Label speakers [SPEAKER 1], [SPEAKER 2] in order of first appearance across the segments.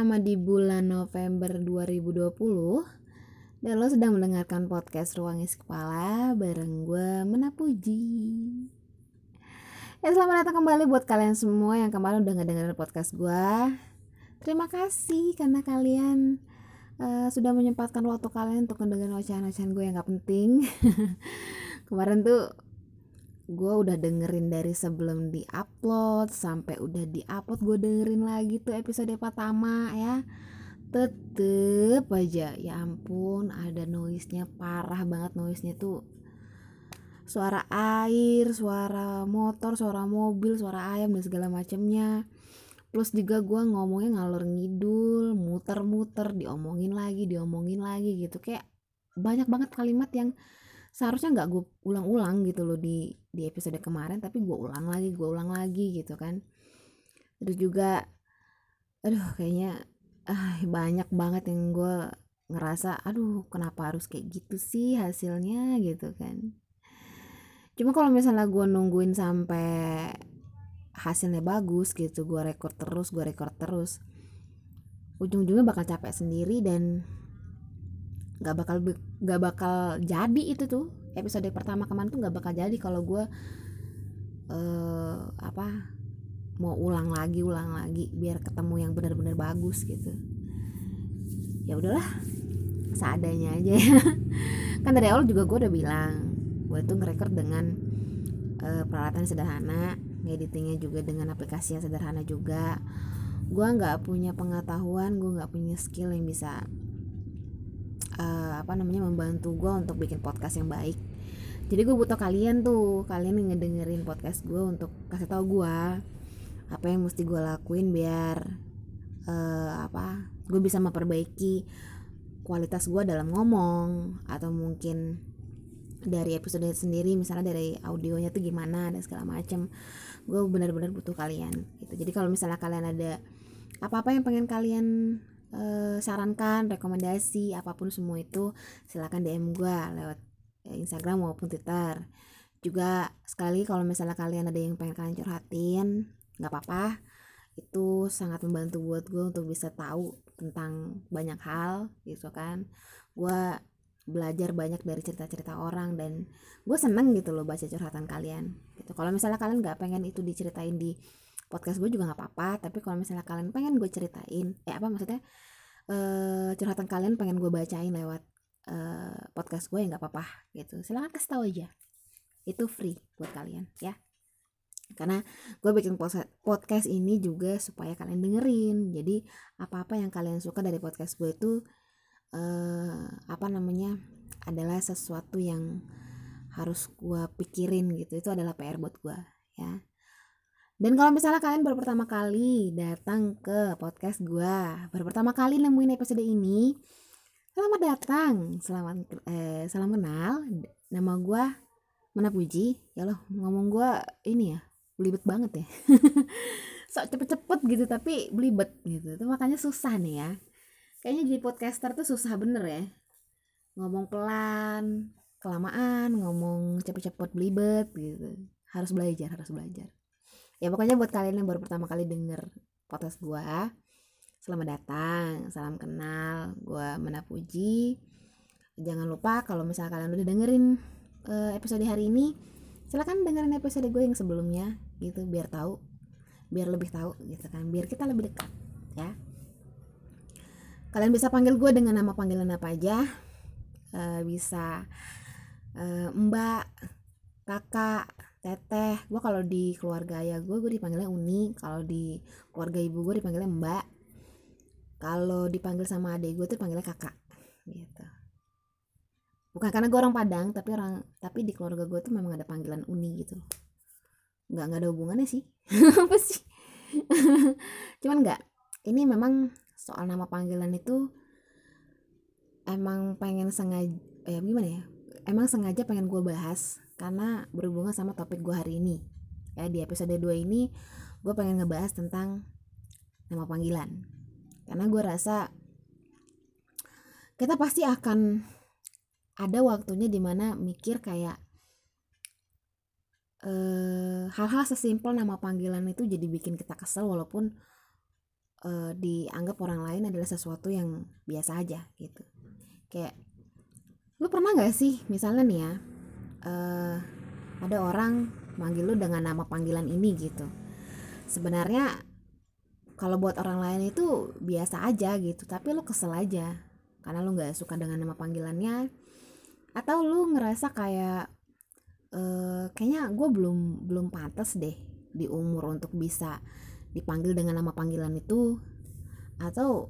[SPEAKER 1] Pertama di bulan November 2020 Dan lo sedang mendengarkan podcast Ruang Isi Kepala bareng gue Menapuji Ya selamat datang kembali buat kalian semua yang kemarin udah ngedengerin podcast gue Terima kasih karena kalian uh, sudah menyempatkan waktu kalian untuk mendengar ocehan-ocehan gue yang gak penting. Kemarin tuh gue udah dengerin dari sebelum di upload sampai udah di upload gue dengerin lagi tuh episode pertama ya. Tetep aja ya ampun ada noise nya parah banget noise nya tuh. Suara air suara motor suara mobil suara ayam dan segala macamnya plus juga gue ngomongnya ngalor ngidul muter-muter diomongin lagi diomongin lagi gitu. Kayak banyak banget kalimat yang seharusnya nggak gue ulang-ulang gitu loh di di episode kemarin tapi gue ulang lagi gue ulang lagi gitu kan. Terus juga aduh kayaknya ah, banyak banget yang gue ngerasa aduh kenapa harus kayak gitu sih hasilnya? gitu kan. Cuma kalau misalnya gue nungguin sampai hasilnya bagus gitu gue rekor terus gue rekor terus ujung-ujungnya bakal capek sendiri dan nggak bakal nggak bakal jadi itu tuh. Episode pertama kemarin tuh nggak bakal jadi kalau gue uh, apa mau ulang lagi ulang lagi biar ketemu yang benar-benar bagus gitu. Ya udahlah seadanya aja ya. Kan dari awal juga gue udah bilang gue tuh ngerekord dengan uh, peralatan sederhana editingnya juga dengan aplikasi yang sederhana juga. Gue nggak punya pengetahuan gue nggak punya skill yang bisa uh, apa namanya membantu gue untuk bikin podcast yang baik. Jadi gue butuh kalian tuh kalian yang ngedengerin podcast gue untuk kasih tau gue apa yang mesti gue lakuin biar uh, apa gue bisa memperbaiki kualitas gue dalam ngomong atau mungkin dari episode sendiri misalnya dari audionya tuh gimana dan segala macem. Gue benar-benar butuh kalian gitu. Jadi kalau misalnya kalian ada apa-apa yang pengen kalian uh, sarankan rekomendasi apa pun semua itu silahkan DM gue lewat eh, Instagram maupun Twitter. Juga sekali kalau misalnya kalian ada yang pengen kalian curhatin nggak apa-apa. Itu sangat membantu buat gue untuk bisa tahu tentang banyak hal gitu kan. Gue belajar banyak dari cerita-cerita orang dan gue seneng gitu loh baca curhatan kalian gitu. Kalau misalnya kalian nggak pengen itu diceritain di podcast gue juga nggak apa-apa tapi kalau misalnya kalian pengen gue ceritain eh apa maksudnya uh, curhatan kalian pengen gue bacain lewat uh, podcast gue ya nggak apa-apa gitu. Silahkan kasih tahu aja. Itu free buat kalian ya. Karena gue bikin podcast ini juga supaya kalian dengerin. Jadi apa-apa yang kalian suka dari podcast gue itu uh, apa namanya adalah sesuatu yang harus gue pikirin gitu. Itu adalah PR buat gue ya dan kalau misalnya kalian baru pertama kali datang ke podcast gue, baru pertama kali nemuin episode ini, selamat datang, selamat eh, salam kenal. Nama gue Mana Puji, ya loh ngomong gue ini ya, belibet banget ya. Sok cepet-cepet gitu tapi belibet gitu, itu makanya susah nih ya. Kayaknya jadi podcaster tuh susah bener ya. Ngomong pelan, kelamaan, ngomong cepet-cepet belibet gitu. Harus belajar, harus belajar ya pokoknya buat kalian yang baru pertama kali denger podcast gue selamat datang salam kenal gue Mena Puji. Jangan lupa kalau misalnya kalian udah dengerin uh, episode hari ini silahkan dengerin episode gue yang sebelumnya gitu biar tahu biar lebih tahu gitu kan biar kita lebih dekat ya. Kalian bisa panggil gue dengan nama panggilan apa aja. Uh, bisa uh, mbak kakak teteh. Gue kalau di keluarga ayah gue gue dipanggilnya uni. Kalau di keluarga ibu gue dipanggilnya mbak. Kalau dipanggil sama adik gue tuh panggilnya kakak gitu. Bukan karena gue orang Padang tapi orang tapi di keluarga gue tuh memang ada panggilan uni gitu. Nggak nggak ada hubungannya sih. Apa sih? Cuman nggak ini memang soal nama panggilan itu emang pengen sengaja ya gimana ya? Emang sengaja pengen gue bahas karena berhubungan sama topik gue hari ini. Ya di episode 2 ini gue pengen ngebahas tentang nama panggilan. Karena gue rasa kita pasti akan ada waktunya di mana mikir kayak eh, hal-hal sesimpel nama panggilan itu jadi bikin kita kesel walaupun uh, dianggap orang lain adalah sesuatu yang biasa aja gitu. Kayak lu pernah nggak sih? Misalnya nih ya uh, ada orang manggil lu dengan nama panggilan ini gitu. Sebenarnya kalau buat orang lain itu biasa aja gitu tapi lu kesel aja karena lu nggak suka dengan nama panggilannya. Atau lu ngerasa kayak uh, kayaknya gue belum belum pantas deh di umur untuk bisa dipanggil dengan nama panggilan itu. Atau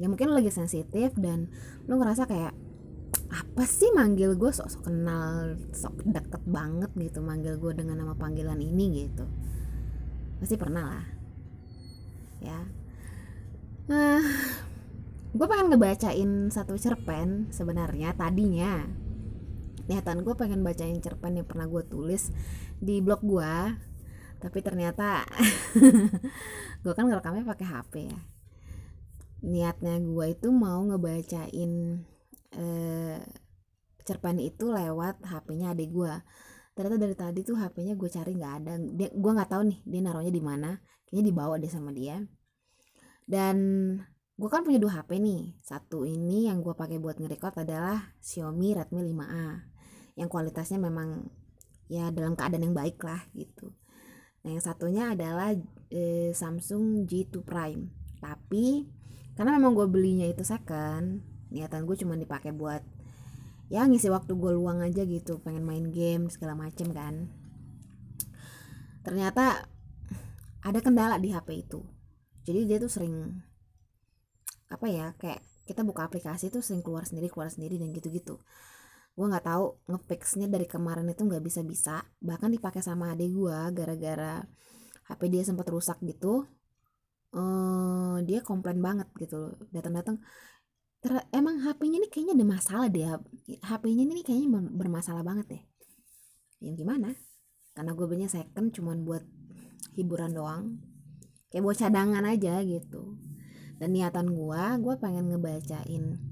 [SPEAKER 1] ya mungkin lagi sensitif dan lu ngerasa kayak apa sih manggil gue sok-sok kenal sok deket banget gitu manggil gue dengan nama panggilan ini gitu? Pasti pernah lah. Ya. Nah gue pengen ngebacain satu cerpen sebenarnya tadinya. Niatan gue pengen bacain cerpen yang pernah gue tulis di blog gue tapi ternyata gue kan ngerekamnya pakai HP ya. Niatnya gue itu mau ngebacain eh, cerpen itu lewat HP-nya adik gue ternyata dari tadi tuh HP-nya gue cari nggak ada dia gue nggak tahu nih dia naruhnya di mana. Kayaknya dibawa deh sama dia. Dan gue kan punya dua HP nih. Satu ini yang gue pakai buat nge-record adalah Xiaomi Redmi 5A yang kualitasnya memang ya dalam keadaan yang baik lah gitu. Nah yang satunya adalah eh, Samsung G2 Prime. Tapi karena memang gue belinya itu second niatan gue cuma dipakai buat ya ngisi waktu gue luang aja gitu pengen main game segala macem kan. Ternyata ada kendala di HP itu. Jadi dia tuh sering apa ya kayak kita buka aplikasi tuh sering keluar sendiri keluar sendiri dan gitu-gitu. Gue nggak tahu ngefixnya dari kemarin itu nggak bisa bisa bahkan dipakai sama adik gue gara-gara HP dia sempat rusak gitu. Uh, dia komplain banget gitu datang-datang emang HP-nya ini kayaknya ada masalah deh HP-nya ini kayaknya bermasalah banget deh. Yang gimana? Karena gue belinya second cuman buat hiburan doang. Kayak buat cadangan aja gitu. Dan niatan gue gue pengen ngebacain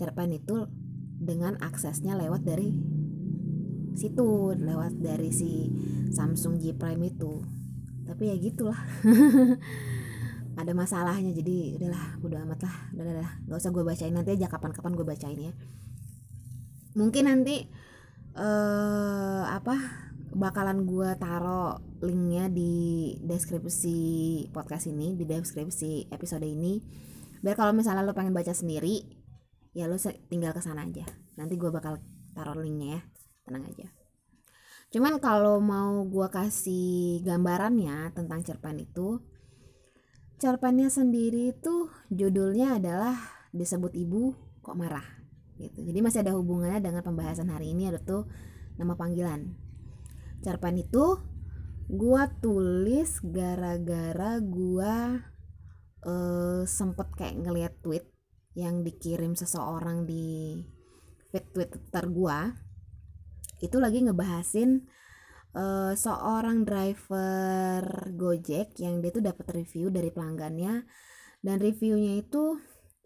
[SPEAKER 1] cerpen itu dengan aksesnya lewat dari situ lewat dari si Samsung J Prime itu. Tapi ya gitulah ada masalahnya jadi udahlah udah amat lah. Udah udah nggak usah gue bacain nanti aja kapan-kapan gue bacain ya. Mungkin nanti uh, apa bakalan gue taro linknya di deskripsi podcast ini di deskripsi episode ini. Biar kalau misalnya lo pengen baca sendiri ya lo tinggal ke sana aja. Nanti gue bakal taruh linknya ya. Tenang aja. Cuman kalau mau gue kasih gambarannya tentang cerpen itu cerpennya sendiri itu judulnya adalah disebut ibu kok marah gitu. Jadi masih ada hubungannya dengan pembahasan hari ini ada tuh nama panggilan. Cerpen itu gua tulis gara-gara gua uh, sempet kayak ngeliat tweet yang dikirim seseorang di feed Twitter gua itu lagi ngebahasin uh, seorang driver Gojek yang dia tuh dapat review dari pelanggannya. Dan reviewnya itu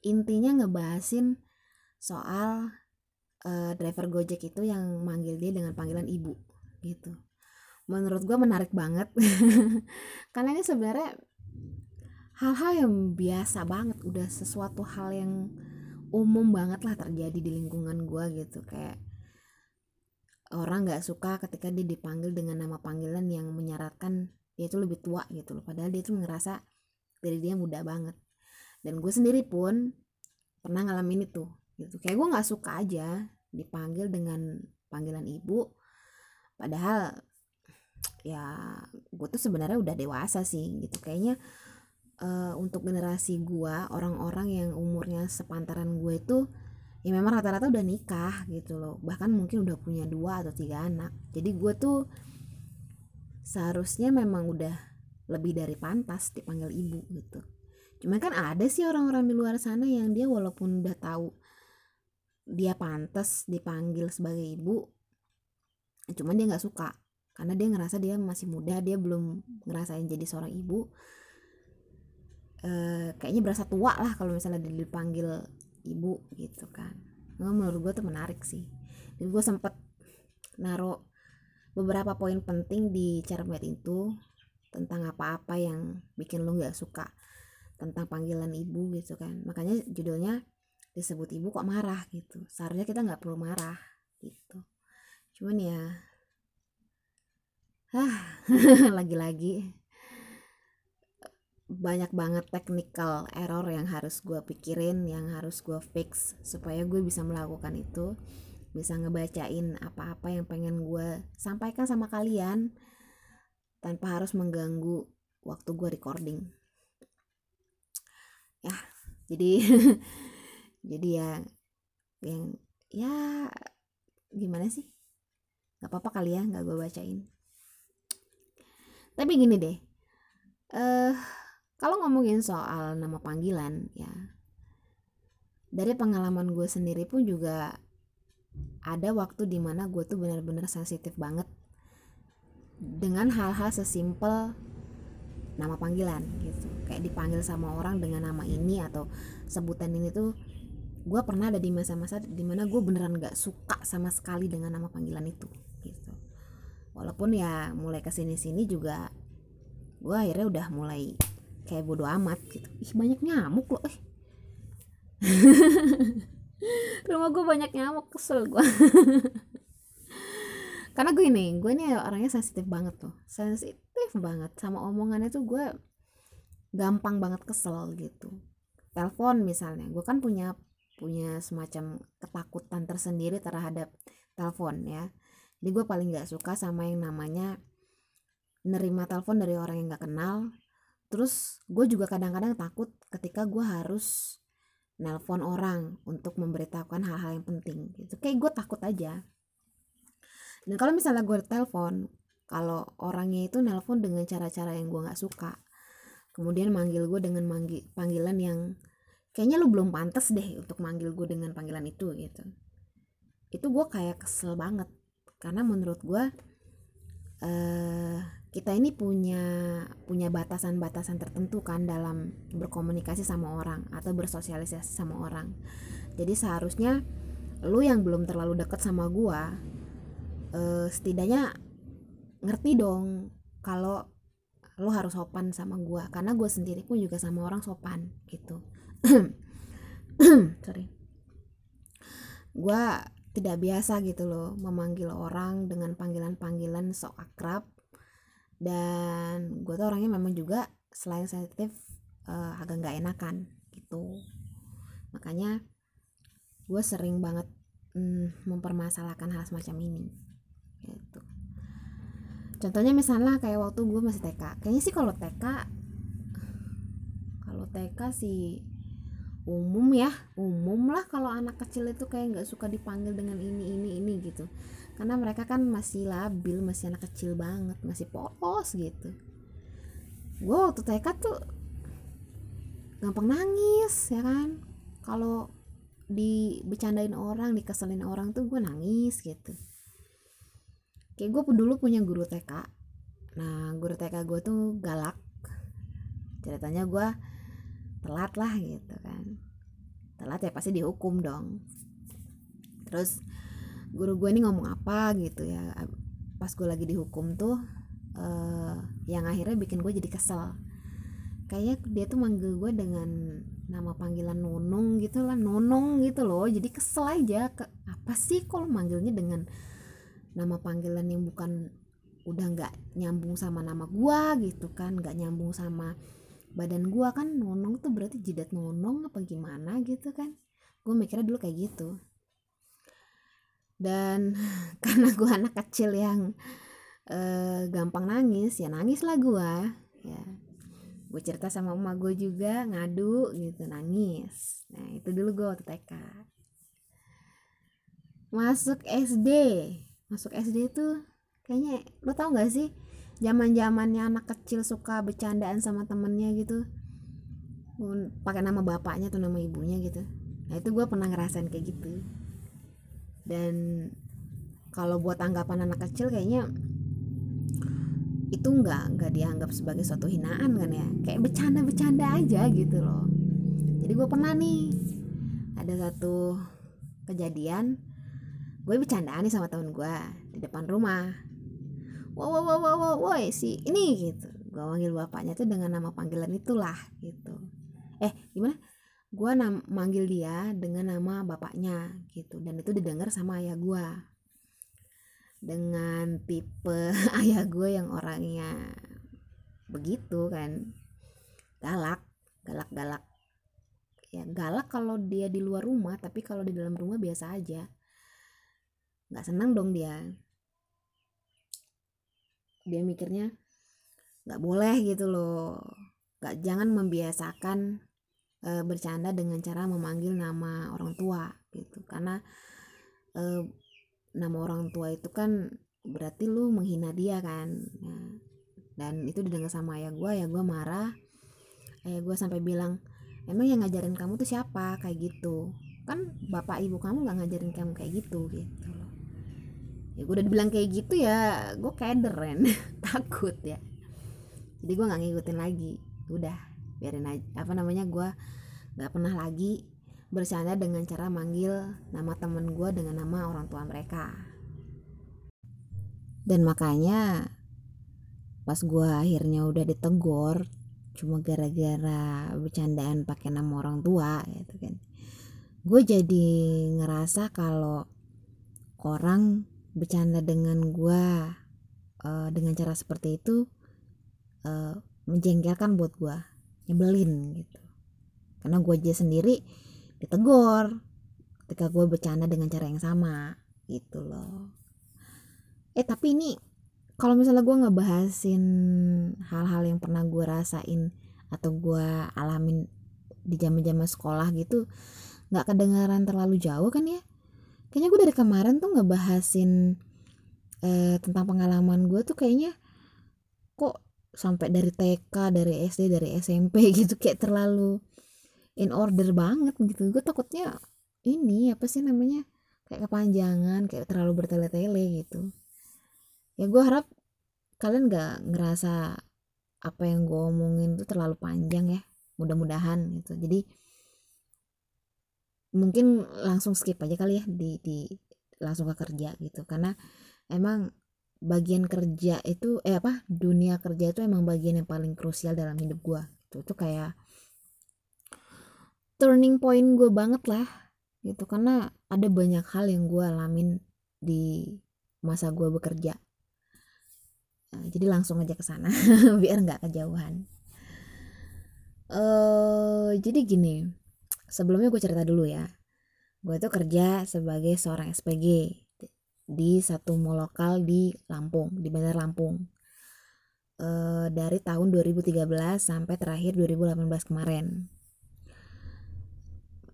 [SPEAKER 1] intinya ngebahasin soal uh, driver Gojek itu yang manggil dia dengan panggilan ibu gitu. Menurut gue menarik banget. Karena ini sebenarnya hal-hal yang biasa banget udah sesuatu hal yang umum banget lah terjadi di lingkungan gue gitu. Kayak orang nggak suka ketika dia dipanggil dengan nama panggilan yang menyaratkan dia itu lebih tua gitu loh. Padahal dia tuh ngerasa dari dia muda banget. Dan gue sendiri pun pernah ngalamin itu gitu. Kayak gue nggak suka aja dipanggil dengan panggilan ibu. Padahal ya gue tuh sebenarnya udah dewasa sih gitu. Kayaknya uh, untuk generasi gue orang-orang yang umurnya sepantaran gue itu ya memang rata-rata udah nikah gitu loh. Bahkan mungkin udah punya dua atau tiga anak. Jadi gue tuh seharusnya memang udah lebih dari pantas dipanggil ibu gitu. Cuman kan ada sih orang-orang di luar sana yang dia walaupun udah tahu dia pantas dipanggil sebagai ibu cuman dia nggak suka. Karena dia ngerasa dia masih muda dia belum ngerasain jadi seorang ibu. E, kayaknya berasa tua lah kalau misalnya dipanggil ibu gitu kan. Nah, menurut gue tuh menarik sih. Dan gue sempet naruh beberapa poin penting di cermet itu tentang apa-apa yang bikin lo nggak suka tentang panggilan ibu gitu kan. Makanya judulnya disebut ibu kok marah gitu. Seharusnya kita nggak perlu marah gitu. Cuman ya ah lagi-lagi banyak banget technical error yang harus gue pikirin yang harus gue fix supaya gue bisa melakukan itu. Bisa ngebacain apa-apa yang pengen gue sampaikan sama kalian tanpa harus mengganggu waktu gue recording. Ya jadi jadi ya yang ya gimana sih? Nggak apa-apa kali ya nggak gue bacain. Tapi gini deh eh uh, kalau ngomongin soal nama panggilan ya dari pengalaman gue sendiri pun juga ada waktu di mana gue tuh benar-benar sensitif banget dengan hal-hal sesimpel nama panggilan gitu. Kayak dipanggil sama orang dengan nama ini atau sebutan ini tuh gue pernah ada di masa-masa di mana gue beneran gak suka sama sekali dengan nama panggilan itu gitu. Walaupun ya mulai ke sini-sini juga gue akhirnya udah mulai kayak bodo amat gitu. Ih banyak nyamuk loh eh. Rumah gue banyak nyamuk kesel gue karena gue ini gue ini orangnya sensitif banget tuh. Sensitif banget. Sama omongannya tuh gue gampang banget kesel gitu. Telepon misalnya gue kan punya punya semacam ketakutan tersendiri terhadap telepon ya. Jadi gue paling gak suka sama yang namanya nerima telepon dari orang yang gak kenal terus gue juga kadang-kadang takut ketika gue harus nelpon orang untuk memberitahukan hal-hal yang penting gitu. Kayak gue takut aja. Dan kalau misalnya gue telepon kalau orangnya itu nelpon dengan cara-cara yang gue nggak suka. Kemudian manggil gue dengan manggil, panggilan yang kayaknya lu belum pantas deh untuk manggil gue dengan panggilan itu gitu. Itu gue kayak kesel banget. Karena menurut gue uh, kita ini punya punya batasan-batasan tertentu kan dalam berkomunikasi sama orang atau bersosialisasi sama orang. Jadi seharusnya lu yang belum terlalu deket sama gua uh, setidaknya ngerti dong kalau lu harus sopan sama gua karena gua sendiri pun juga sama orang sopan gitu. Sorry. Gua tidak biasa gitu loh memanggil orang dengan panggilan-panggilan sok akrab dan gue tuh orangnya memang juga selain sensitif uh, agak nggak enakan gitu. Makanya gue sering banget mm, mempermasalahkan hal semacam ini gitu. Contohnya misalnya kayak waktu gue masih TK kayaknya sih kalau TK kalau TK sih umum ya umum lah kalau anak kecil itu kayak nggak suka dipanggil dengan ini ini ini gitu karena mereka kan masih labil masih anak kecil banget masih polos gitu. Gue waktu TK tuh gampang nangis ya kan? Kalau dibecandain orang dikeselin orang tuh gue nangis gitu. Kayak gue dulu punya guru TK nah guru TK gue tuh galak. Ceritanya gue telat lah gitu kan. Telat ya pasti dihukum dong. Terus guru gue ini ngomong apa gitu ya. Pas gue lagi dihukum tuh uh, yang akhirnya bikin gue jadi kesel. Kayaknya dia tuh manggil gue dengan nama panggilan nonong gitu lah nonong gitu loh. Jadi kesel aja ke apa sih kalau manggilnya dengan nama panggilan yang bukan udah nggak nyambung sama nama gue gitu kan nggak nyambung sama badan gue kan? Nonong tuh berarti jidat nonong apa gimana gitu kan? Gue mikirnya dulu kayak gitu dan karena gue anak kecil yang uh, gampang nangis ya nangis lah gue ya. Gue cerita sama emak gue juga ngadu gitu nangis. Nah itu dulu gue waktu TK masuk SD masuk SD tuh kayaknya lo tau gak sih zaman zamannya anak kecil suka bercandaan sama temennya gitu. Pakai nama bapaknya atau nama ibunya gitu. Nah itu gue pernah ngerasain kayak gitu dan kalau buat anggapan anak kecil kayaknya itu nggak nggak dianggap sebagai suatu hinaan kan ya. Kayak bercanda-bercanda aja gitu loh. Jadi gue pernah nih ada satu kejadian gue bercandaan nih sama temen gue di depan rumah. Wow wow wow wow wow, wow si ini gitu. Gue panggil bapaknya tuh dengan nama panggilan itulah gitu. Eh gimana gue nam manggil dia dengan nama bapaknya gitu. Dan itu didengar sama ayah gue dengan tipe ayah gue yang orangnya begitu kan. Galak galak galak ya galak kalau dia di luar rumah tapi kalau di dalam rumah biasa aja. Nggak senang dong dia. Dia mikirnya nggak boleh gitu loh. Nggak jangan membiasakan e, bercanda dengan cara memanggil nama orang tua gitu. Karena e, nama orang tua itu kan berarti lu menghina dia kan. Nah, dan itu didengar sama ayah gue ya gue marah. Ayah gue sampai bilang emang yang ngajarin kamu tuh siapa? Kayak gitu. Kan bapak ibu kamu nggak ngajarin kamu kayak gitu gitu ya gue udah dibilang kayak gitu ya gue kederen takut ya. Jadi gue nggak ngikutin lagi. Udah biarin aja apa namanya gue nggak pernah lagi bercanda dengan cara manggil nama temen gue dengan nama orang tua mereka. Dan makanya pas gue akhirnya udah ditegur cuma gara-gara bercandaan pakai nama orang tua gitu kan gue jadi ngerasa kalau orang bercanda dengan gue uh, dengan cara seperti itu uh, menjengkelkan buat gue nyebelin gitu. Karena gue aja sendiri ditegur ketika gue bercanda dengan cara yang sama gitu loh. Eh tapi ini kalau misalnya gue ngebahasin hal-hal yang pernah gue rasain atau gue alamin di zaman-zaman sekolah gitu nggak kedengaran terlalu jauh kan ya? Kayaknya gue dari kemarin tuh ngebahasin eh, tentang pengalaman gue tuh kayaknya kok sampai dari TK dari SD dari SMP gitu kayak terlalu in order banget gitu. Gue takutnya ini apa sih namanya kayak kepanjangan kayak terlalu bertele-tele gitu. Ya gue harap kalian gak ngerasa apa yang gue omongin tuh terlalu panjang ya mudah-mudahan gitu. Jadi mungkin langsung skip aja kali ya di, di langsung ke kerja gitu. Karena emang bagian kerja itu eh apa dunia kerja itu emang bagian yang paling krusial dalam hidup gue itu tuh kayak turning point gue banget lah gitu. Karena ada banyak hal yang gue alamin di masa gue bekerja. Nah, jadi langsung aja ke sana biar nggak kejauhan. Uh, jadi gini sebelumnya gue cerita dulu ya. Gue itu kerja sebagai seorang SPG di satu mall lokal di Lampung di Bandar Lampung. Uh, dari tahun 2013 sampai terakhir 2018 kemarin.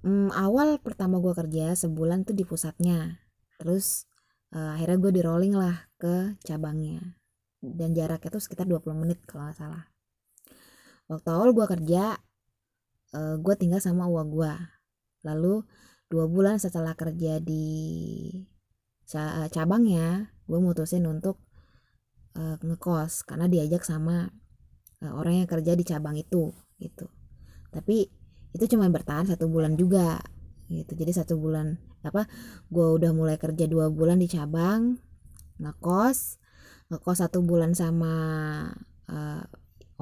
[SPEAKER 1] Um, awal pertama gue kerja sebulan tuh di pusatnya. Terus uh, akhirnya gue di rolling lah ke cabangnya. Dan jaraknya tuh sekitar 20 menit kalau nggak salah. Waktu awal gue kerja uh, eh, gue tinggal sama uang gue lalu dua bulan setelah kerja di cabangnya gue mutusin untuk uh, ngekos karena diajak sama uh, orang yang kerja di cabang itu gitu. Tapi itu cuma bertahan satu bulan juga gitu. Jadi satu bulan apa gue udah mulai kerja dua bulan di cabang ngekos ngekos satu bulan sama uh,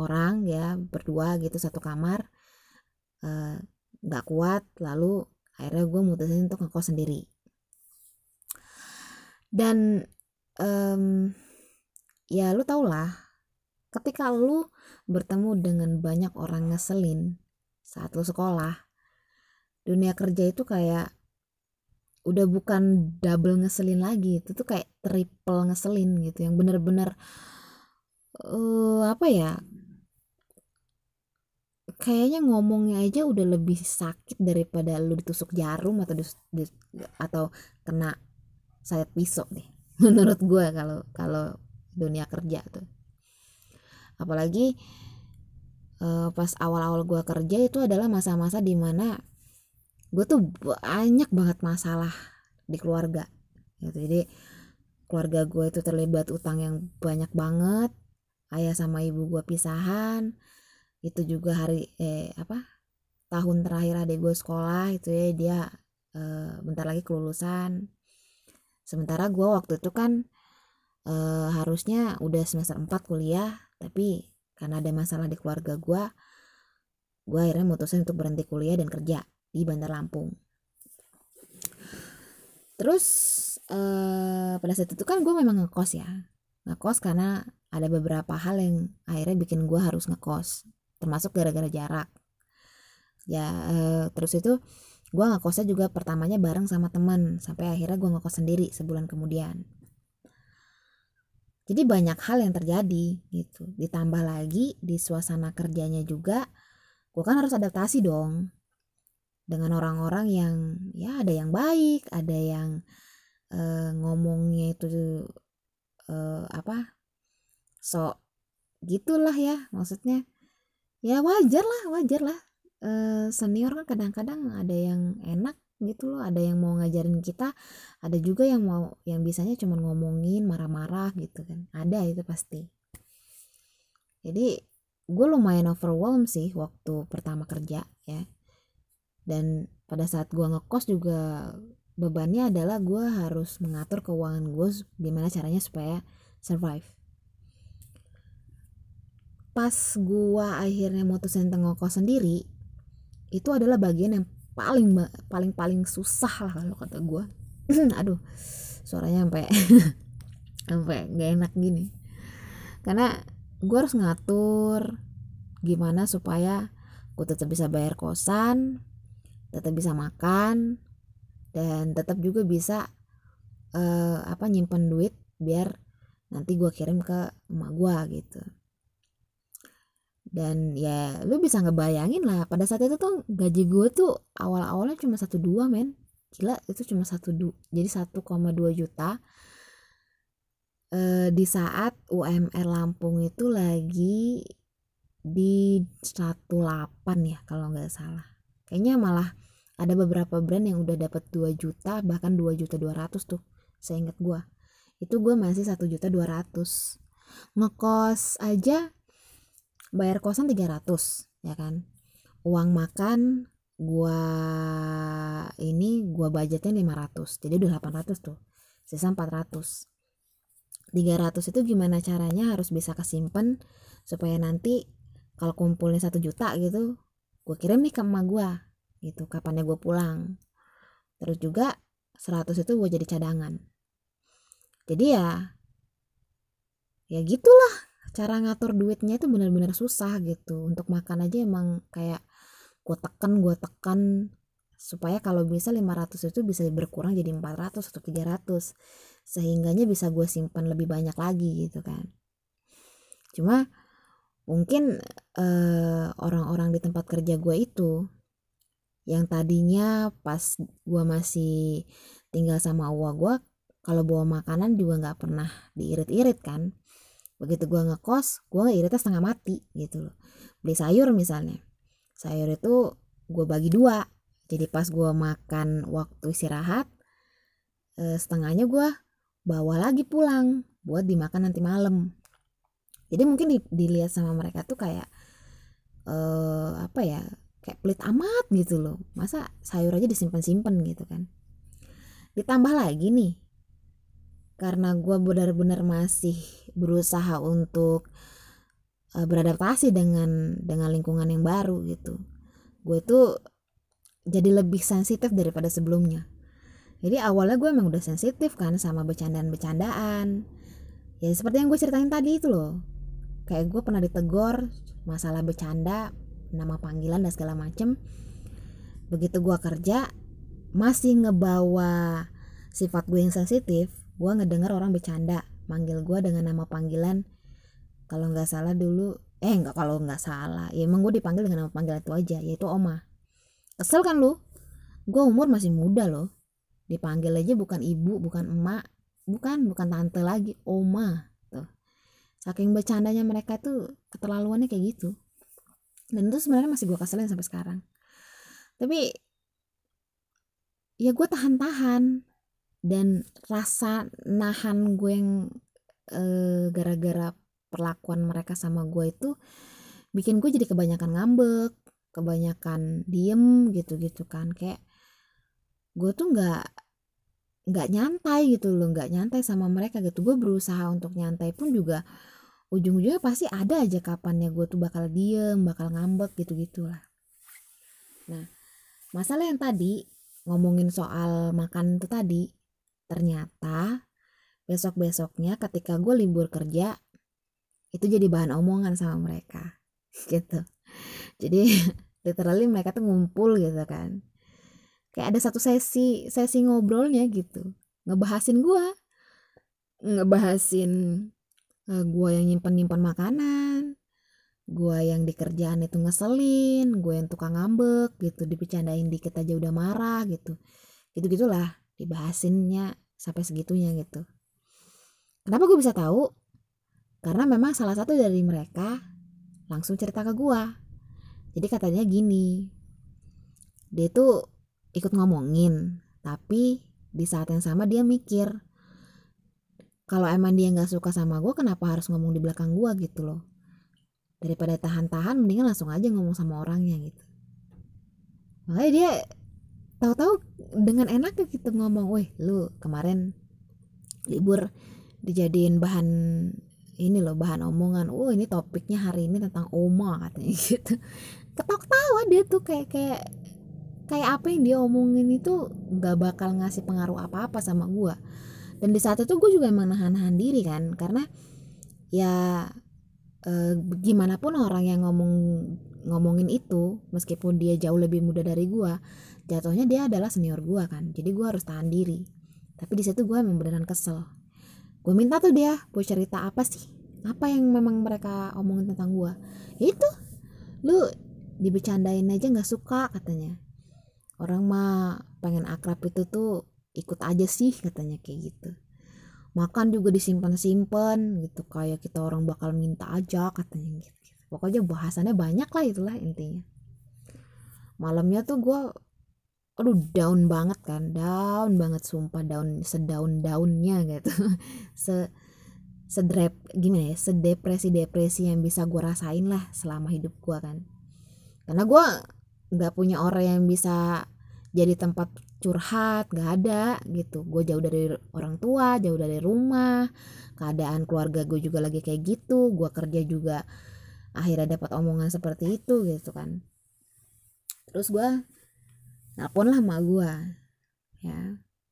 [SPEAKER 1] orang ya berdua gitu satu kamar nggak uh, kuat. Lalu akhirnya gue mutusin untuk ngekos sendiri dan um, ya lu tau lah ketika lu bertemu dengan banyak orang ngeselin saat lu sekolah dunia kerja itu kayak udah bukan double ngeselin lagi itu tuh kayak triple ngeselin gitu yang bener-bener uh, apa ya kayaknya ngomongnya aja udah lebih sakit daripada lu ditusuk jarum atau di, di, atau kena sayap pisau deh menurut gue kalau kalau dunia kerja tuh. Apalagi uh, pas awal-awal gue kerja itu adalah masa-masa di mana gue tuh banyak banget masalah di keluarga gitu. Jadi keluarga gue itu terlibat utang yang banyak banget ayah sama ibu gue pisahan itu juga hari eh apa tahun terakhir adik gue sekolah itu ya dia eh, bentar lagi kelulusan sementara gue waktu itu kan eh, harusnya udah semester 4 kuliah tapi karena ada masalah di keluarga gue gue akhirnya mutusin untuk berhenti kuliah dan kerja di Bandar Lampung. Terus eh, pada saat itu kan gue memang ngekos ya. Ngekos karena ada beberapa hal yang akhirnya bikin gue harus ngekos termasuk gara-gara jarak. Ya eh, terus itu gue ngekosnya juga pertamanya bareng sama teman sampai akhirnya gue ngekos sendiri sebulan kemudian. Jadi banyak hal yang terjadi gitu. Ditambah lagi di suasana kerjanya juga gue kan harus adaptasi dong dengan orang-orang yang ya ada yang baik ada yang uh, ngomongnya itu uh, apa so gitulah ya maksudnya. Ya wajar lah wajar lah senior kan kadang-kadang ada yang enak gitu loh ada yang mau ngajarin kita ada juga yang mau yang bisanya cuma ngomongin marah-marah gitu kan. Ada itu pasti. Jadi gue lumayan overwhelmed sih waktu pertama kerja ya. Dan pada saat gue ngekos juga bebannya adalah gue harus mengatur keuangan gue gimana caranya supaya survive. Pas gue akhirnya mutusin ngekos sendiri itu adalah bagian yang paling paling paling susah lah kalau kata gue aduh suaranya sampai sampai nggak enak gini. Karena gue harus ngatur gimana supaya gue tetap bisa bayar kosan tetap bisa makan dan tetap juga bisa uh, apa nyimpen duit biar nanti gue kirim ke emak gue gitu dan ya lu bisa ngebayangin lah pada saat itu tuh gaji gue tuh awal-awalnya cuma satu dua men. Gila itu cuma satu du jadi 1,2 juta. Uh, di saat UMR Lampung itu lagi di 18 ya kalau nggak salah. Kayaknya malah ada beberapa brand yang udah dapat 2 juta bahkan 2 juta 200 tuh saya inget gue itu gue masih 1 juta 200 ngekos aja bayar kosan 300 ya kan? Uang makan gua ini gua budgetnya 500 jadi udah 800 tuh sisa 400 300 itu gimana caranya harus bisa kesimpan supaya nanti kalau kumpulnya satu juta gitu gue kirim nih ke emak gue gitu kapannya gue pulang. Terus juga 100 itu gue jadi cadangan. Jadi ya ya gitulah cara ngatur duitnya itu benar-benar susah gitu. Untuk makan aja emang kayak gue tekan gue tekan. Supaya kalau bisa 500 itu bisa berkurang jadi 400 atau 300 sehingganya bisa gue simpan lebih banyak lagi gitu kan. Cuma mungkin eh, orang-orang di tempat kerja gue itu yang tadinya pas gue masih tinggal sama uwa gue kalau bawa makanan juga nggak pernah diirit-irit kan begitu gue ngekos gue iritnya setengah mati gitu loh. Beli sayur misalnya. Sayur itu gue bagi dua. Jadi pas gue makan waktu istirahat eh, setengahnya gue bawa lagi pulang buat dimakan nanti malam. Jadi mungkin di, dilihat sama mereka tuh kayak uh, apa ya kayak pelit amat gitu loh. Masa sayur aja disimpan simpan gitu kan. Ditambah lagi nih karena gue benar-benar masih berusaha untuk uh, beradaptasi dengan dengan lingkungan yang baru gitu. Gue tuh jadi lebih sensitif daripada sebelumnya. Jadi awalnya gue emang udah sensitif kan sama bercandaan-bercandaan. Ya seperti yang gue ceritain tadi itu loh. Kayak gue pernah ditegur masalah bercanda nama panggilan dan segala macem. Begitu gue kerja masih ngebawa sifat gue yang sensitif gue ngedengar orang bercanda manggil gue dengan nama panggilan. Kalau nggak salah dulu eh nggak kalau nggak salah ya emang gue dipanggil dengan nama panggilan itu aja yaitu oma. Kesel kan lu? Gue umur masih muda loh. Dipanggil aja bukan ibu bukan emak bukan bukan tante lagi oma saking bercandanya mereka tuh keterlaluannya kayak gitu. Dan itu sebenarnya masih gue keselin sampai sekarang. Tapi ya gue tahan-tahan dan rasa nahan gue yang e, gara-gara perlakuan mereka sama gue itu bikin gue jadi kebanyakan ngambek kebanyakan diem gitu-gitu kan. Kayak gue tuh nggak nggak nyantai gitu loh nggak nyantai sama mereka gitu. Gue berusaha untuk nyantai pun juga ujung-ujungnya pasti ada aja kapannya gue tuh bakal diem bakal ngambek gitu gitulah nah masalah yang tadi ngomongin soal makan itu tadi ternyata besok besoknya ketika gue libur kerja itu jadi bahan omongan sama mereka gitu. Jadi literally mereka tuh ngumpul gitu kan. Kayak ada satu sesi sesi ngobrolnya gitu. Ngebahasin gue ngebahasin uh, eh, gue yang nyimpan makanan gue yang di kerjaan itu ngeselin gue yang tukang ngambek gitu dibicarain dikit aja udah marah gitu. Gitu gitulah dibahasinnya sampai segitunya gitu. Kenapa gue bisa tahu? Karena memang salah satu dari mereka langsung cerita ke gue jadi katanya gini dia tuh ikut ngomongin tapi di saat yang sama dia mikir kalau emang dia nggak suka sama gue kenapa harus ngomong di belakang gue gitu loh. Daripada tahan-tahan mendingan langsung aja ngomong sama orangnya gitu. Makanya dia tahu-tahu dengan enaknya gitu ngomong, weh lu kemarin libur dijadiin bahan ini loh bahan omongan, oh ini topiknya hari ini tentang oma katanya gitu, ketawa-tawa dia tuh kayak kayak kayak apa yang dia omongin itu gak bakal ngasih pengaruh apa-apa sama gue dan di saat itu gue juga emang nahan-nahan diri kan karena ya e, gimana pun orang yang ngomong ngomongin itu meskipun dia jauh lebih muda dari gue jatuhnya dia adalah senior gue kan jadi gue harus tahan diri. Tapi di situ gue emang beneran kesel. Gue minta tuh dia buat cerita apa sih? Apa yang memang mereka omongin tentang gue itu. Lu dibecandain aja nggak suka katanya. Orang mah pengen akrab itu tuh ikut aja sih katanya kayak gitu. Makan juga disimpan-simpan gitu. Kayak kita orang bakal minta aja katanya gitu. pokoknya bahasannya banyak lah itulah intinya. Malamnya tuh gue aduh down banget kan down banget sumpah down sedaun daunnya gitu. Se sedrep gimana ya sedepresi depresi yang bisa gue rasain lah selama hidup gue kan. Karena gue nggak punya orang yang bisa jadi tempat curhat gak ada gitu. Gue jauh dari orang tua jauh dari rumah keadaan keluarga gue juga lagi kayak gitu gue kerja juga akhirnya dapat omongan seperti itu gitu kan. Terus gue nelpon lah sama gue ya.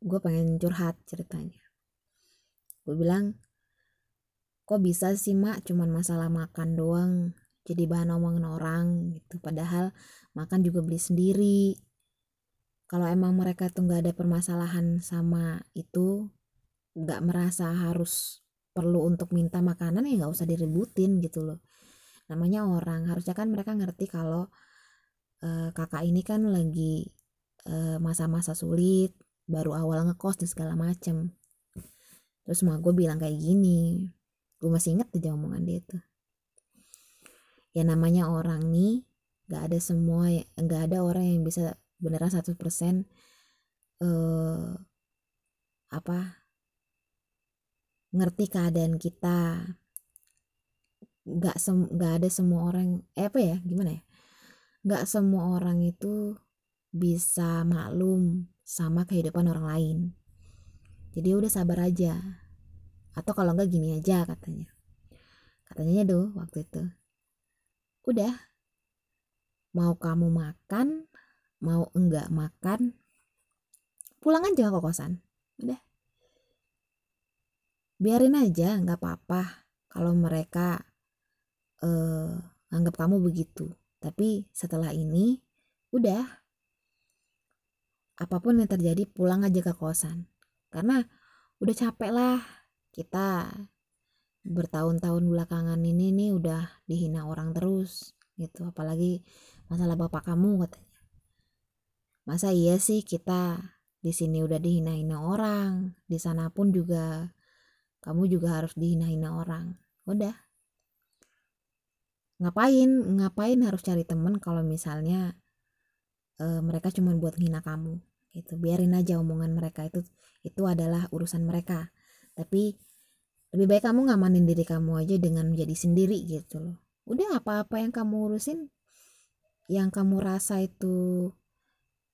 [SPEAKER 1] Gue pengen curhat ceritanya. Gue bilang kok bisa sih mak? Cuman masalah makan doang. Jadi bahan omongan orang gitu. Padahal makan juga beli sendiri. Kalau emang mereka tuh nggak ada permasalahan sama itu nggak merasa harus perlu untuk minta makanan ya nggak usah diributin gitu loh. Namanya orang. Harusnya kan mereka ngerti kalau uh, kakak ini kan lagi masa-masa sulit baru awal ngekos dan segala macem. Terus mau gue bilang kayak gini gue masih inget aja omongan dia tuh. Ya namanya orang nih nggak ada semua nggak ada orang yang bisa beneran 100% eh apa ngerti keadaan kita. Nggak sem nggak ada semua orang eh apa ya gimana ya? Nggak semua orang itu bisa maklum sama kehidupan orang lain. Jadi udah sabar aja. Atau kalau enggak gini aja katanya. Katanya tuh waktu itu. Udah. Mau kamu makan mau enggak makan pulang aja ke kosan. Udah. Biarin aja nggak apa-apa kalau mereka eh, anggap kamu begitu. Tapi setelah ini udah apa pun yang terjadi pulang aja ke kosan karena udah capek lah kita bertahun-tahun belakangan ini nih udah dihina orang terus gitu apalagi masalah bapak kamu katanya Masa iya sih kita di sini udah dihina-hina orang, di sana pun juga kamu juga harus dihina-hina orang. Udah. Ngapain? Ngapain harus cari temen kalau misalnya e, mereka cuma buat hina kamu gitu. Biarin aja omongan mereka itu itu adalah urusan mereka. Tapi lebih baik kamu ngamanin diri kamu aja dengan menjadi sendiri gitu loh. Udah apa-apa yang kamu urusin yang kamu rasa itu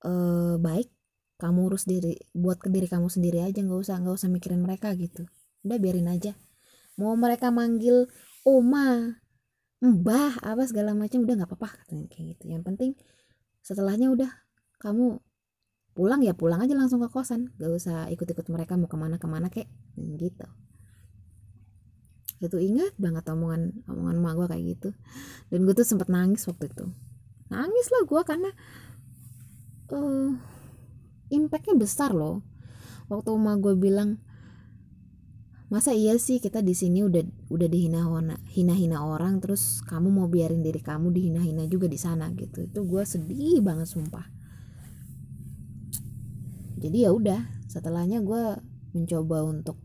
[SPEAKER 1] uh, baik kamu urus diri buat ke diri kamu sendiri aja nggak usah nggak usah mikirin mereka gitu udah biarin aja mau mereka manggil oma mbah apa segala macam udah nggak apa-apa katanya kayak gitu yang penting setelahnya udah kamu pulang ya pulang aja langsung ke kosan. Gak usah ikut-ikut mereka mau ke mana ke mana kek. Gitu. Itu ingat banget omongan omongan emak gue kayak gitu. Dan gue tuh sempet nangis waktu itu. Nangis lah gue karena uh, impactnya besar loh. Waktu emak gue bilang masa iya sih kita di sini udah udah dihina hina hina orang terus kamu mau biarin diri kamu dihina hina juga di sana gitu. Itu gue sedih banget sumpah. Jadi ya udah setelahnya gue mencoba untuk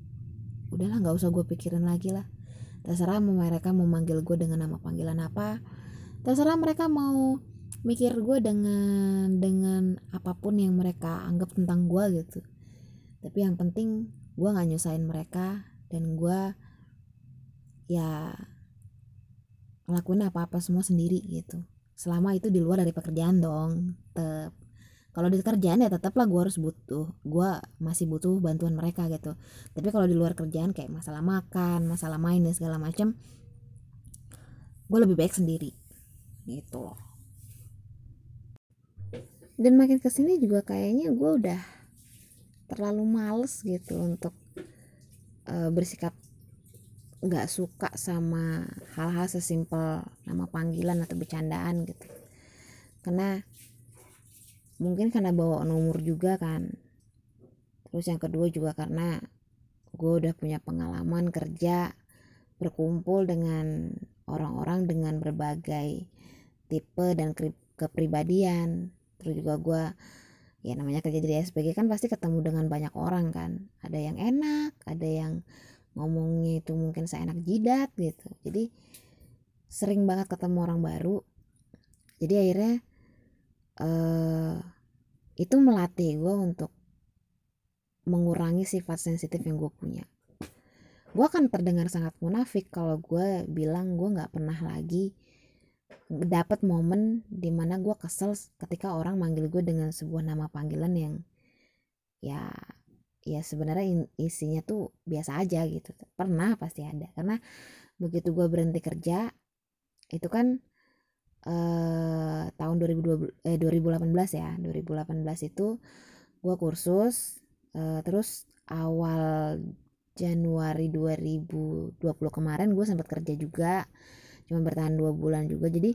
[SPEAKER 1] udahlah nggak usah gue pikirin lagi lah. Terserah mereka mau manggil gue dengan nama panggilan apa. Terserah mereka mau mikir gue dengan dengan apa pun yang mereka anggap tentang gue gitu. Tapi yang penting gue nggak nyusahin mereka dan gue ya ngelakuin apa-apa semua sendiri gitu. Selama itu di luar dari pekerjaan dong tetap kalau di kerjaan ya tetaplah gue harus butuh gue masih butuh bantuan mereka gitu. Tapi kalau di luar kerjaan kayak masalah makan masalah main dan segala macam gue lebih baik sendiri gitu loh. Dan makin ke sini juga kayaknya gue udah terlalu males gitu untuk uh, bersikap nggak suka sama hal-hal sesimpel nama panggilan atau bercandaan gitu. Karena mungkin karena bawa umur juga kan. Terus yang kedua juga karena gue udah punya pengalaman kerja berkumpul dengan orang-orang dengan berbagai tipe dan kepribadian. Terus juga gue ya namanya kerja jadi SPG kan pasti ketemu dengan banyak orang kan. Ada yang enak ada yang ngomongnya itu mungkin seenak jidat gitu. Jadi sering banget ketemu orang baru. Jadi akhirnya eh, itu melatih gue untuk mengurangi sifat sensitif yang gue punya. Gue akan terdengar sangat munafik kalau gue bilang gue nggak pernah lagi dapat momen di mana gue kesel ketika orang manggil gue dengan sebuah nama panggilan yang ya ya sebenarnya isinya tuh biasa aja gitu. Pernah pasti ada. Karena begitu gue berhenti kerja itu kan eh, tahun 2020 eh 2018 ya. 2018 itu gue kursus eh, terus awal Januari 2020 kemarin gue sempat kerja juga cuma bertahan dua bulan juga. Jadi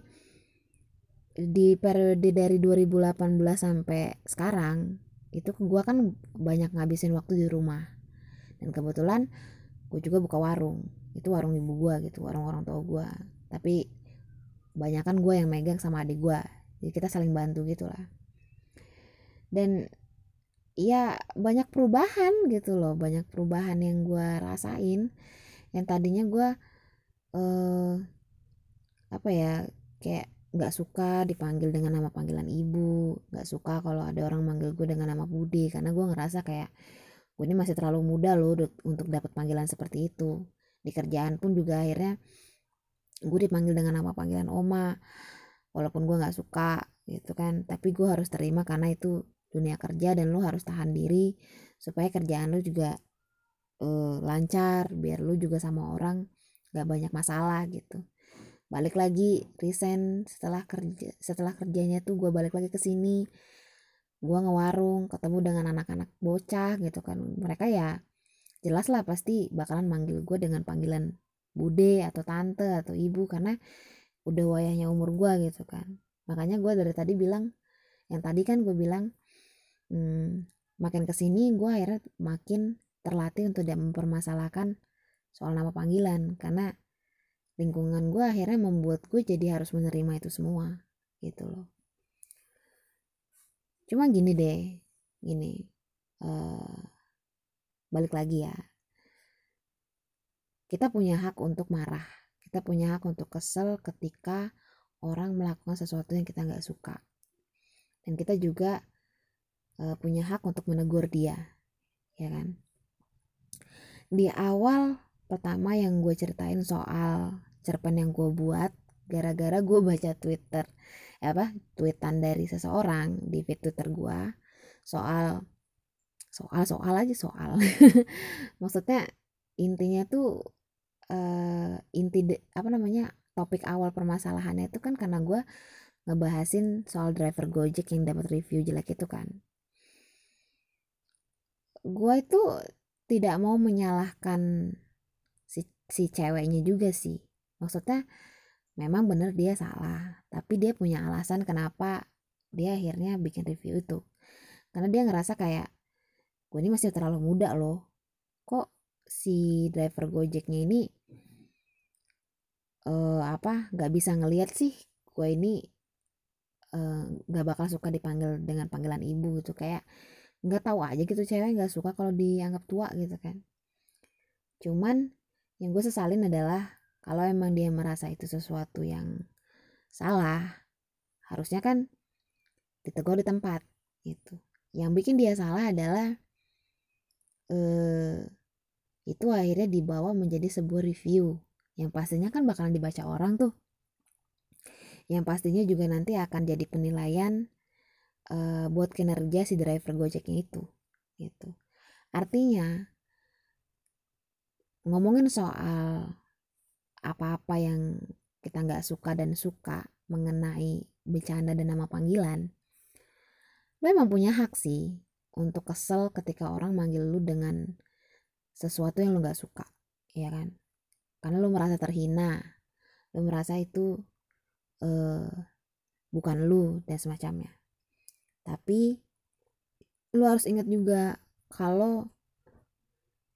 [SPEAKER 1] di periode dari 2018 sampai sekarang itu gue kan banyak ngabisin waktu di rumah. Dan kebetulan gue juga buka warung. Itu warung ibu gue gitu warung orang tua gue tapi banyak kan gue yang megang sama adik gue jadi kita saling bantu gitu lah dan ya banyak perubahan gitu loh. Banyak perubahan yang gue rasain. Yang tadinya gue eh, apa ya kayak nggak suka dipanggil dengan nama panggilan ibu nggak suka kalau ada orang manggil gue dengan nama Budi karena gue ngerasa kayak gue ini masih terlalu muda loh untuk dapat panggilan seperti itu. Di kerjaan pun juga akhirnya gue dipanggil dengan nama panggilan oma walaupun gue nggak suka gitu kan. Tapi gue harus terima karena itu dunia kerja dan lo harus tahan diri supaya kerjaan lo juga uh, lancar biar lo juga sama orang gak banyak masalah gitu balik lagi resign setelah kerja setelah kerjanya tuh gue balik lagi ke sini. Gue ngewarung ketemu dengan anak-anak bocah gitu kan. Mereka ya jelas lah pasti bakalan manggil gue dengan panggilan bude atau tante atau ibu karena udah wayahnya umur gue gitu kan. Makanya gue dari tadi bilang yang tadi kan gue bilang hmm, makin ke sini gue akhirnya makin terlatih untuk tidak mempermasalahkan soal nama panggilan. Karena lingkungan gue akhirnya membuat gue jadi harus menerima itu semua gitu loh. Cuma gini deh gini uh, balik lagi ya. Kita punya hak untuk marah kita punya hak untuk kesel ketika orang melakukan sesuatu yang kita nggak suka. Dan kita juga uh, punya hak untuk menegur dia ya kan? Di awal pertama yang gue ceritain soal cerpen yang gue buat gara-gara gue baca twitter apa tweetan dari seseorang di feed twitter gue soal soal soal aja soal maksudnya intinya tuh uh, inti de, apa namanya topik awal permasalahannya itu kan karena gue ngebahasin soal driver Gojek yang dapat review jelek itu kan. Gue itu tidak mau menyalahkan si, ceweknya juga sih. Maksudnya memang bener dia salah, tapi dia punya alasan kenapa dia akhirnya bikin review itu. Karena dia ngerasa kayak gue ini masih terlalu muda loh. Kok si driver Gojeknya ini uh, apa nggak bisa ngelihat sih gue ini eh, nggak uh, bakal suka dipanggil dengan panggilan ibu gitu kayak nggak tahu aja gitu cewek nggak suka kalau dianggap tua gitu kan cuman yang gue sesalin adalah kalau emang dia merasa itu sesuatu yang salah harusnya kan ditegur di tempat gitu. Yang bikin dia salah adalah eh, itu akhirnya dibawa menjadi sebuah review yang pastinya kan bakalan dibaca orang tuh. Yang pastinya juga nanti akan jadi penilaian uh, buat kinerja si driver gojeknya itu gitu. Artinya ngomongin soal apa-apa yang kita nggak suka dan suka mengenai bercanda dan nama panggilan lo emang punya hak sih untuk kesel ketika orang manggil lu dengan sesuatu yang lo nggak suka ya kan? Karena lo merasa terhina lo merasa itu uh, bukan lu dan semacamnya. Tapi lu harus ingat juga kalau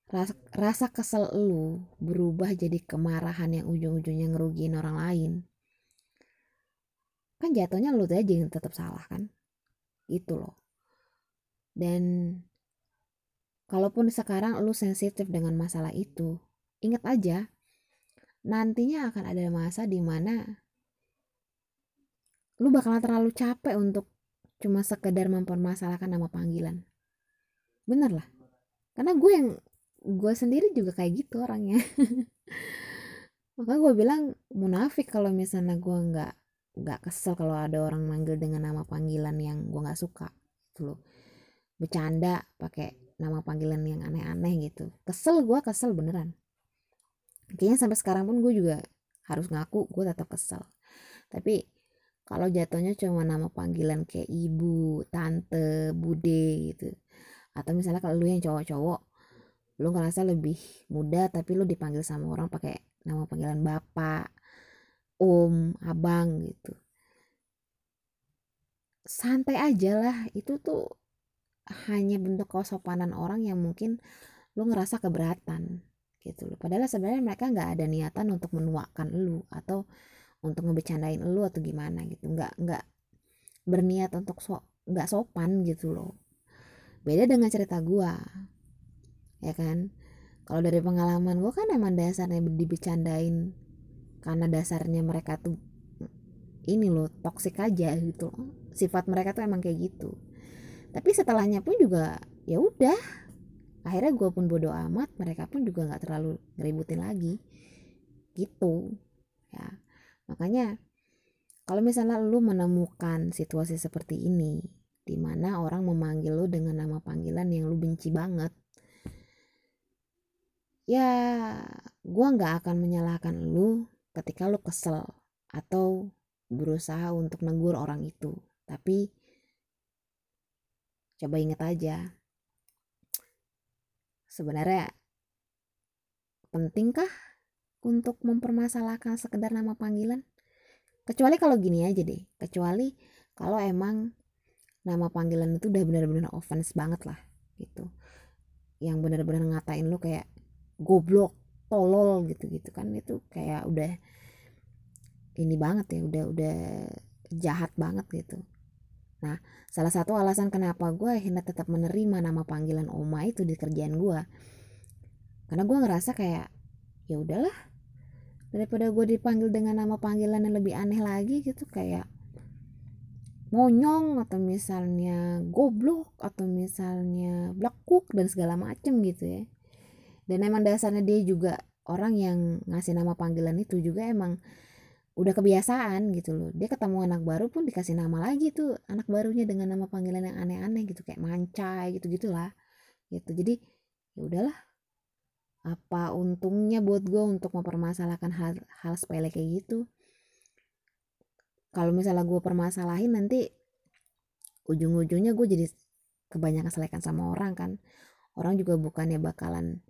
[SPEAKER 1] rasa, rasa kesel lu berubah jadi kemarahan yang ujung-ujungnya ngerugiin orang lain kan jatuhnya lu aja yang tetap salah kan itu loh dan kalaupun sekarang lu sensitif dengan masalah itu ingat aja nantinya akan ada masa di mana lu bakalan terlalu capek untuk cuma sekedar mempermasalahkan nama panggilan. Bener lah. Karena gue yang gue sendiri juga kayak gitu orangnya. Maka gue bilang munafik kalau misalnya gue nggak nggak kesel kalau ada orang manggil dengan nama panggilan yang gue nggak suka. Itu loh. Bercanda pakai nama panggilan yang aneh-aneh gitu. Kesel gue kesel beneran kayaknya sampai sekarang pun gue juga harus ngaku gue tetap kesel tapi kalau jatuhnya cuma nama panggilan kayak ibu tante bude gitu atau misalnya kalau lu yang cowok-cowok lu ngerasa lebih muda tapi lu dipanggil sama orang pakai nama panggilan bapak om abang gitu. Santai aja lah itu tuh hanya bentuk kesopanan orang yang mungkin lu ngerasa keberatan gitu loh. Padahal sebenarnya mereka nggak ada niatan untuk menuakan lu atau untuk ngebecandain lu atau gimana gitu. Nggak nggak berniat untuk so nggak sopan gitu loh. Beda dengan cerita gua ya kan? Kalau dari pengalaman gua kan emang dasarnya dibecandain karena dasarnya mereka tuh ini loh toksik aja gitu sifat mereka tuh emang kayak gitu. Tapi setelahnya pun juga ya udah. Akhirnya gue pun bodoh amat mereka pun juga nggak terlalu ngeributin lagi. Gitu ya. Makanya kalau misalnya lu menemukan situasi seperti ini di mana orang memanggil lu dengan nama panggilan yang lu benci banget ya gue nggak akan menyalahkan lu ketika lu kesel atau berusaha untuk negur orang itu tapi coba inget aja sebenarnya pentingkah untuk mempermasalahkan sekedar nama panggilan? Kecuali kalau gini aja deh, kecuali kalau emang nama panggilan itu udah benar-benar offense banget lah gitu. Yang benar-benar ngatain lu kayak goblok, tolol gitu-gitu kan itu kayak udah ini banget ya, udah udah jahat banget gitu. Nah, salah satu alasan kenapa gue akhirnya tetap menerima nama panggilan Oma itu di kerjaan gue. Karena gue ngerasa kayak, ya udahlah, daripada gue dipanggil dengan nama panggilan yang lebih aneh lagi gitu kayak monyong atau misalnya goblok atau misalnya blekuk dan segala macem gitu ya dan emang dasarnya dia juga orang yang ngasih nama panggilan itu juga emang udah kebiasaan gitu loh. Dia ketemu anak baru pun dikasih nama lagi tuh anak barunya dengan nama panggilan yang aneh-aneh gitu kayak mancai gitu gitulah gitu. Jadi ya udahlah. Apa untungnya buat gue untuk mempermasalahkan hal hal sepele kayak gitu? Kalau misalnya gue permasalahin nanti ujung-ujungnya gue jadi kebanyakan selekan sama orang kan. Orang juga bukannya bakalan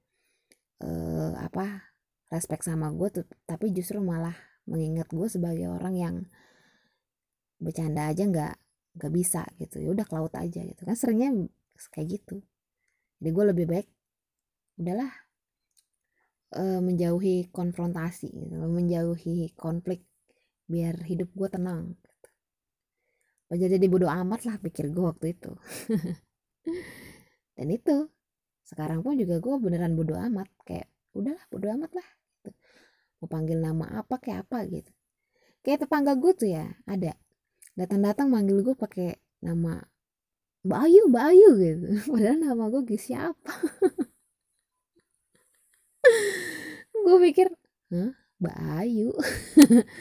[SPEAKER 1] uh, apa respect sama gue tuh tapi justru malah mengingat gue sebagai orang yang bercanda aja nggak nggak bisa gitu. Ya udah ke laut aja gitu. Kan seringnya kayak gitu. Jadi gue lebih baik udahlah uh, menjauhi konfrontasi gitu menjauhi konflik biar hidup gue tenang gitu. jadi bodoh amat lah pikir gue waktu itu. Dan itu sekarang pun juga gue beneran bodoh amat kayak udahlah bodoh amat lah gitu. mau panggil nama apa kayak apa gitu. Kayak tetangga gue tuh ya ada. Datang-datang manggil gue pakai nama Mbak Ayu gitu. Padahal nama gue siapa? Gue pikir Hah? Mbak Ayu?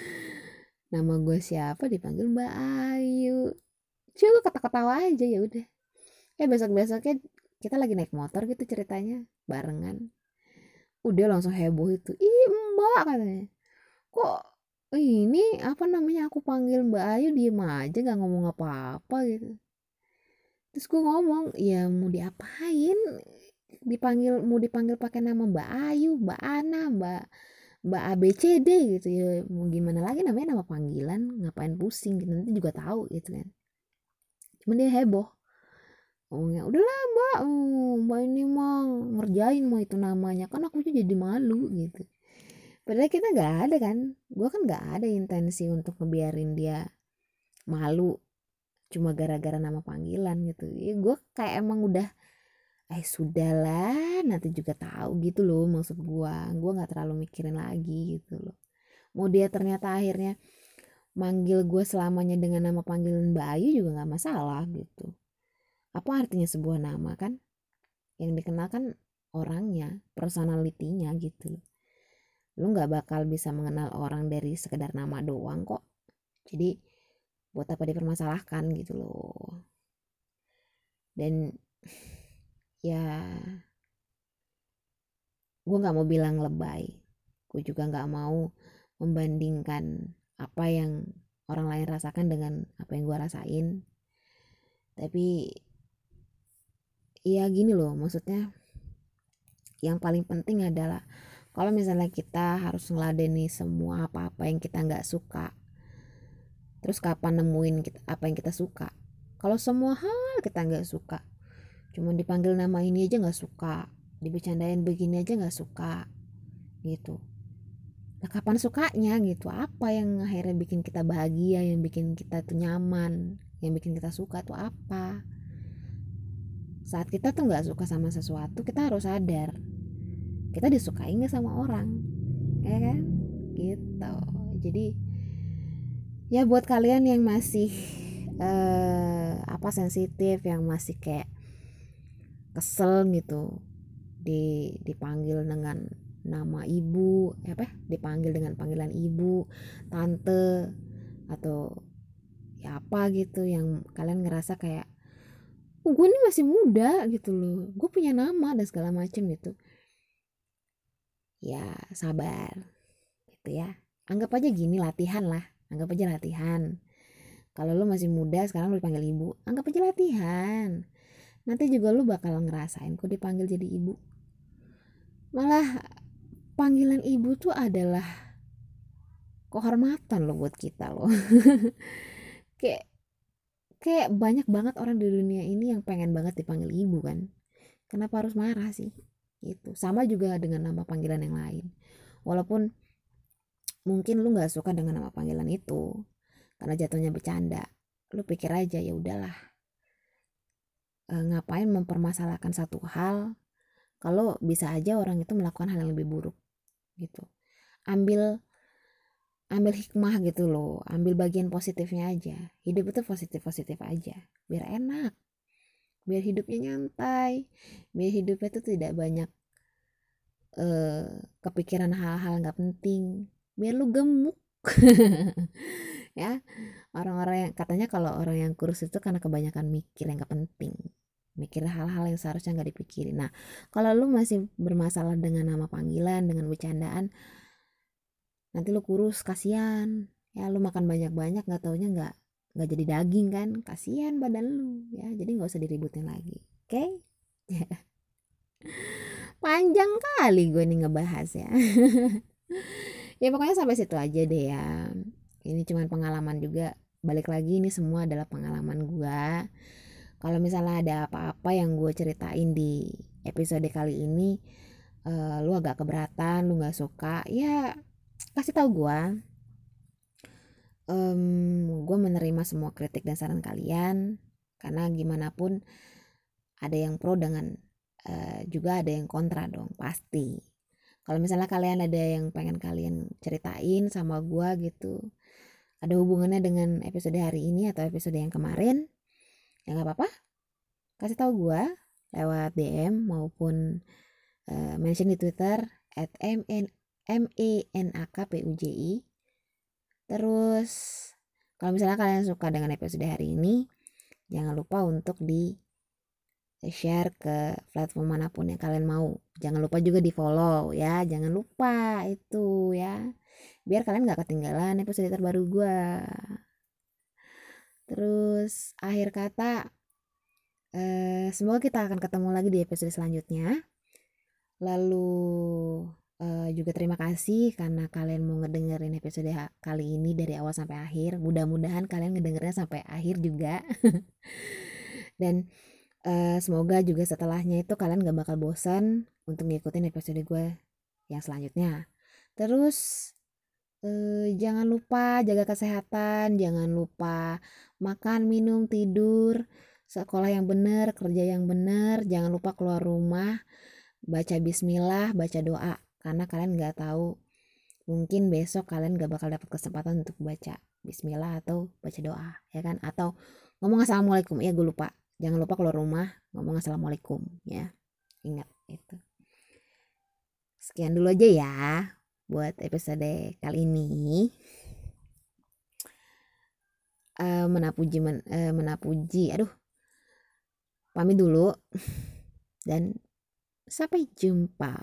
[SPEAKER 1] Nama gue siapa dipanggil Mbak Ayu. Coba kata-ketawa aja ya udah. Eh besok besoknya kita lagi naik motor gitu ceritanya barengan. Udah langsung heboh itu ih mbak katanya. Kok ini apa namanya aku panggil mbak Ayu diem aja gak ngomong apa-apa gitu. Terus gue ngomong ya mau diapain? Dipanggil mau dipanggil pakai nama mbak Ayu mbak Ana mbak mbak ABCD gitu. Ya mau gimana lagi? Namanya nama panggilan ngapain pusing? Gitu nanti juga tahu gitu kan. Cuman dia heboh ngomongnya udahlah mbak. Oh, mbak ini mah ngerjain mah itu namanya. Kan aku jadi malu gitu. Padahal kita nggak ada kan. Gue kan nggak ada intensi untuk ngebiarin dia malu. Cuma gara-gara nama panggilan gitu. Ya gue kayak emang udah eh sudahlah nanti juga tahu gitu loh maksud gue gue nggak terlalu mikirin lagi gitu loh. Mau dia ternyata akhirnya manggil gue selamanya dengan nama panggilan Mbak Ayu juga nggak masalah gitu apa artinya sebuah nama kan? Yang dikenalkan orangnya personalitinya gitu lu nggak bakal bisa mengenal orang dari sekedar nama doang kok. Jadi buat apa dipermasalahkan gitu loh. Dan ya gue nggak mau bilang lebay. Gue juga nggak mau membandingkan apa yang orang lain rasakan dengan apa yang gue rasain. Tapi ya gini loh maksudnya yang paling penting adalah kalau misalnya kita harus ngeladeni semua apa-apa yang kita nggak suka terus kapan nemuin kita, apa yang kita suka? Kalau semua hal kita nggak suka cuma dipanggil nama ini aja nggak suka dibicarain begini aja nggak suka gitu. Nah kapan sukanya gitu? Apa yang akhirnya bikin kita bahagia yang bikin kita tuh nyaman yang bikin kita suka tuh apa saat kita tuh nggak suka sama sesuatu kita harus sadar. Kita disukai nggak sama orang ya kan? Gitu. Jadi ya buat kalian yang masih uh, apa sensitif yang masih kayak kesel gitu di dipanggil dengan nama ibu apa dipanggil dengan panggilan ibu tante atau ya apa gitu yang kalian ngerasa kayak gue ini masih muda gitu loh. Gue punya nama dan segala macem gitu. Ya sabar. Gitu ya. Anggap aja gini latihan lah. Anggap aja latihan. Kalau lo masih muda sekarang lo dipanggil ibu. Anggap aja latihan. Nanti juga lo bakal ngerasain kok dipanggil jadi ibu. Malah panggilan ibu tuh adalah kehormatan lo buat kita loh. Kayak kayak banyak banget orang di dunia ini yang pengen banget dipanggil ibu kan. Kenapa harus marah sih? Itu sama juga dengan nama panggilan yang lain. Walaupun mungkin lu nggak suka dengan nama panggilan itu karena jatuhnya bercanda lu pikir aja ya udahlah e, ngapain mempermasalahkan satu hal kalau bisa aja orang itu melakukan hal yang lebih buruk. Gitu. Ambil ambil hikmah gitu loh ambil bagian positifnya aja. Hidup itu positif positif aja biar enak biar hidupnya nyantai biar hidupnya itu tidak banyak uh, kepikiran hal-hal nggak penting biar lu gemuk. Ya orang-orang yang katanya kalau orang yang kurus itu karena kebanyakan mikir yang nggak penting mikir hal-hal yang seharusnya nggak dipikirin. Nah kalau lu masih bermasalah dengan nama panggilan dengan bercandaan nanti lu kurus kasihan. Ya lu makan banyak-banyak nggak taunya nggak nggak jadi daging kan? Kasihan badan lu. Ya jadi nggak usah diributin lagi. Oke? Okay? panjang kali gue nih ngebahas ya. Ya pokoknya sampai situ aja deh ya. Ini cuman pengalaman juga. Balik lagi ini semua adalah pengalaman gue kalau misalnya ada apa-apa yang gue ceritain di episode kali ini uh, lu agak keberatan lu nggak suka ya kasih tahu gue um, gue menerima semua kritik dan saran kalian karena gimana pun ada yang pro dengan uh, juga ada yang kontra dong pasti. Kalau misalnya kalian ada yang pengen kalian ceritain sama gue gitu ada hubungannya dengan episode hari ini atau episode yang kemarin ya nggak apa-apa. Kasih tahu gue lewat DM maupun uh, mention di Twitter at m n m e n a k p u j i. Terus kalau misalnya kalian suka dengan episode hari ini jangan lupa untuk di share ke platform mana pun yang kalian mau. Jangan lupa juga di follow ya. Jangan lupa itu ya. Biar kalian nggak ketinggalan episode terbaru gue terus akhir kata Eh, semoga kita akan ketemu lagi di episode selanjutnya. Lalu uh, juga terima kasih karena kalian mau ngedengerin episode kali ini dari awal sampai akhir. Mudah-mudahan kalian ngedengernya sampai akhir juga. Dan uh, semoga juga setelahnya itu kalian gak bakal bosan untuk ngikutin episode gue yang selanjutnya. Terus uh, jangan lupa jaga kesehatan, jangan lupa makan, minum, tidur sekolah yang benar, kerja yang benar, jangan lupa keluar rumah, baca bismillah, baca doa karena kalian nggak tahu mungkin besok kalian gak bakal dapat kesempatan untuk baca bismillah atau baca doa ya kan? Atau ngomong assalamualaikum ya gue lupa. Jangan lupa keluar rumah ngomong assalamualaikum ya. Ingat itu. Sekian dulu aja ya buat episode kali ini. Uh, menapuji men, uh, menapuji aduh. Pamit dulu dan sampai jumpa.